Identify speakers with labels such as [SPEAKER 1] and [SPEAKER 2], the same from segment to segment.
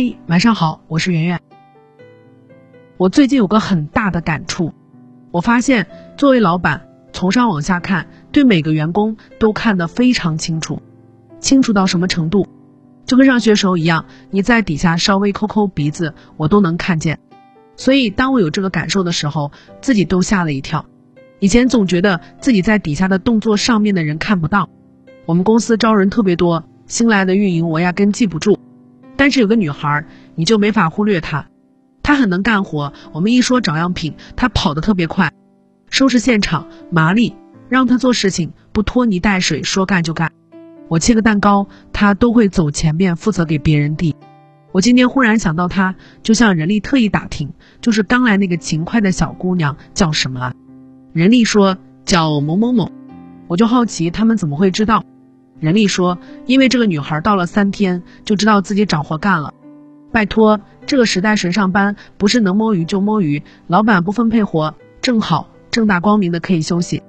[SPEAKER 1] 嗨，晚上好，我是圆圆。我最近有个很大的感触，我发现作为老板，从上往下看，对每个员工都看得非常清楚，清楚到什么程度？就跟上学时候一样，你在底下稍微抠抠鼻子，我都能看见。所以当我有这个感受的时候，自己都吓了一跳。以前总觉得自己在底下的动作上面的人看不到。我们公司招人特别多，新来的运营我压根记不住。但是有个女孩，你就没法忽略她。她很能干活，我们一说找样品，她跑得特别快，收拾现场麻利，让她做事情不拖泥带水，说干就干。我切个蛋糕，她都会走前面负责给别人递。我今天忽然想到她，就向人力特意打听，就是刚来那个勤快的小姑娘叫什么啊？人力说叫某某某，我就好奇他们怎么会知道。人力说：“因为这个女孩到了三天，就知道自己找活干了。拜托，这个时代谁上班不是能摸鱼就摸鱼？老板不分配活，正好正大光明的可以休息。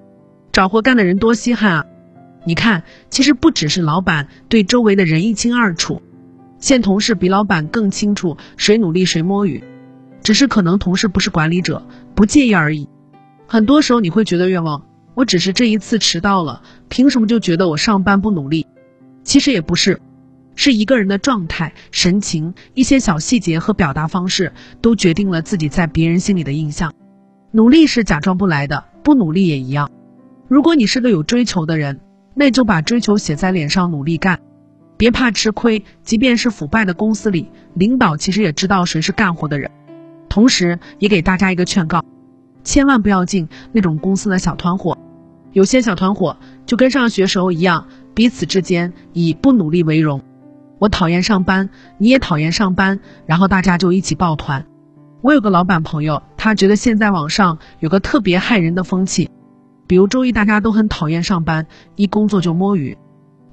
[SPEAKER 1] 找活干的人多稀罕啊！你看，其实不只是老板对周围的人一清二楚，现同事比老板更清楚谁努力谁摸鱼，只是可能同事不是管理者，不介意而已。很多时候你会觉得冤枉。”我只是这一次迟到了，凭什么就觉得我上班不努力？其实也不是，是一个人的状态、神情、一些小细节和表达方式，都决定了自己在别人心里的印象。努力是假装不来的，不努力也一样。如果你是个有追求的人，那就把追求写在脸上，努力干，别怕吃亏。即便是腐败的公司里，领导其实也知道谁是干活的人。同时，也给大家一个劝告，千万不要进那种公司的小团伙。有些小团伙就跟上学时候一样，彼此之间以不努力为荣。我讨厌上班，你也讨厌上班，然后大家就一起抱团。我有个老板朋友，他觉得现在网上有个特别害人的风气，比如周一大家都很讨厌上班，一工作就摸鱼，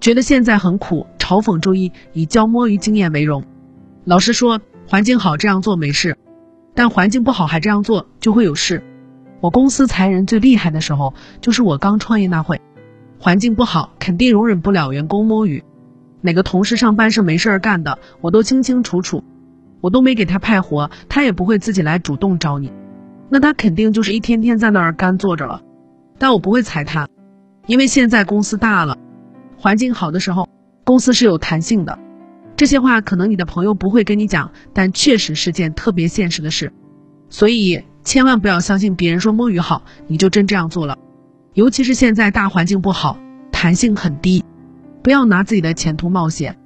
[SPEAKER 1] 觉得现在很苦，嘲讽周一以教摸鱼经验为荣。老实说，环境好这样做没事，但环境不好还这样做就会有事。我公司裁人最厉害的时候，就是我刚创业那会，环境不好，肯定容忍不了员工摸鱼。哪个同事上班是没事儿干的，我都清清楚楚，我都没给他派活，他也不会自己来主动找你，那他肯定就是一天天在那儿干坐着了。但我不会裁他，因为现在公司大了，环境好的时候，公司是有弹性的。这些话可能你的朋友不会跟你讲，但确实是件特别现实的事，所以。千万不要相信别人说摸鱼好，你就真这样做了。尤其是现在大环境不好，弹性很低，不要拿自己的前途冒险。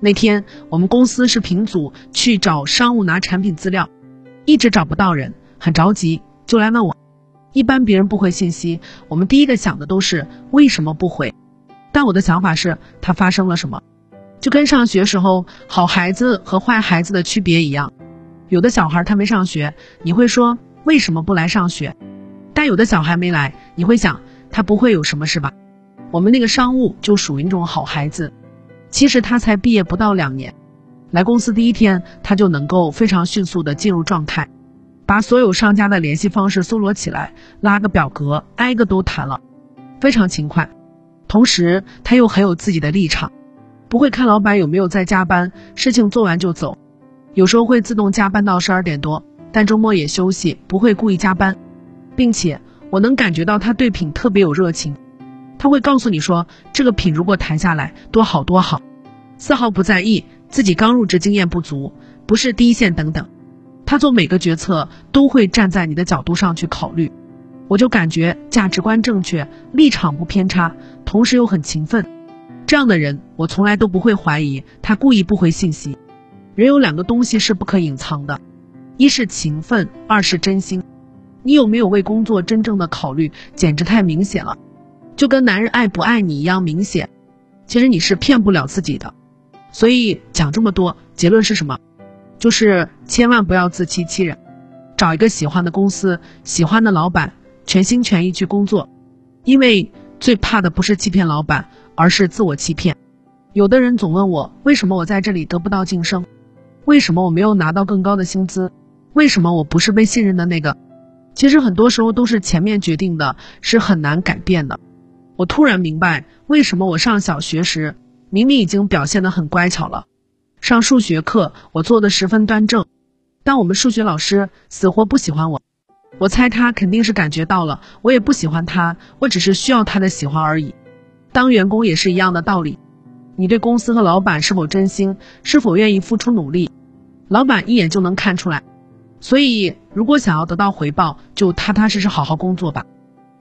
[SPEAKER 1] 那天我们公司是平组去找商务拿产品资料，一直找不到人，很着急，就来问我。一般别人不回信息，我们第一个想的都是为什么不回。但我的想法是，他发生了什么？就跟上学时候好孩子和坏孩子的区别一样，有的小孩他没上学，你会说。为什么不来上学？但有的小孩没来，你会想他不会有什么事吧？我们那个商务就属于那种好孩子。其实他才毕业不到两年，来公司第一天他就能够非常迅速的进入状态，把所有商家的联系方式搜罗起来，拉个表格，挨个都谈了，非常勤快。同时他又很有自己的立场，不会看老板有没有在加班，事情做完就走，有时候会自动加班到十二点多。但周末也休息，不会故意加班，并且我能感觉到他对品特别有热情。他会告诉你说，这个品如果谈下来多好多好，丝毫不在意自己刚入职经验不足，不是第一线等等。他做每个决策都会站在你的角度上去考虑，我就感觉价值观正确，立场不偏差，同时又很勤奋。这样的人，我从来都不会怀疑他故意不回信息。人有两个东西是不可隐藏的。一是勤奋，二是真心。你有没有为工作真正的考虑？简直太明显了，就跟男人爱不爱你一样明显。其实你是骗不了自己的。所以讲这么多，结论是什么？就是千万不要自欺欺人。找一个喜欢的公司，喜欢的老板，全心全意去工作。因为最怕的不是欺骗老板，而是自我欺骗。有的人总问我，为什么我在这里得不到晋升？为什么我没有拿到更高的薪资？为什么我不是被信任的那个？其实很多时候都是前面决定的，是很难改变的。我突然明白，为什么我上小学时明明已经表现得很乖巧了，上数学课，我做的十分端正，但我们数学老师死活不喜欢我。我猜他肯定是感觉到了，我也不喜欢他，我只是需要他的喜欢而已。当员工也是一样的道理，你对公司和老板是否真心，是否愿意付出努力，老板一眼就能看出来。所以，如果想要得到回报，就踏踏实实好好工作吧。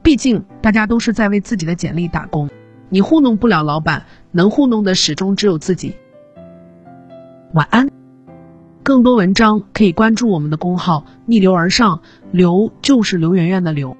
[SPEAKER 1] 毕竟，大家都是在为自己的简历打工，你糊弄不了老板，能糊弄的始终只有自己。晚安。更多文章可以关注我们的公号“逆流而上”，刘就是刘媛媛的刘。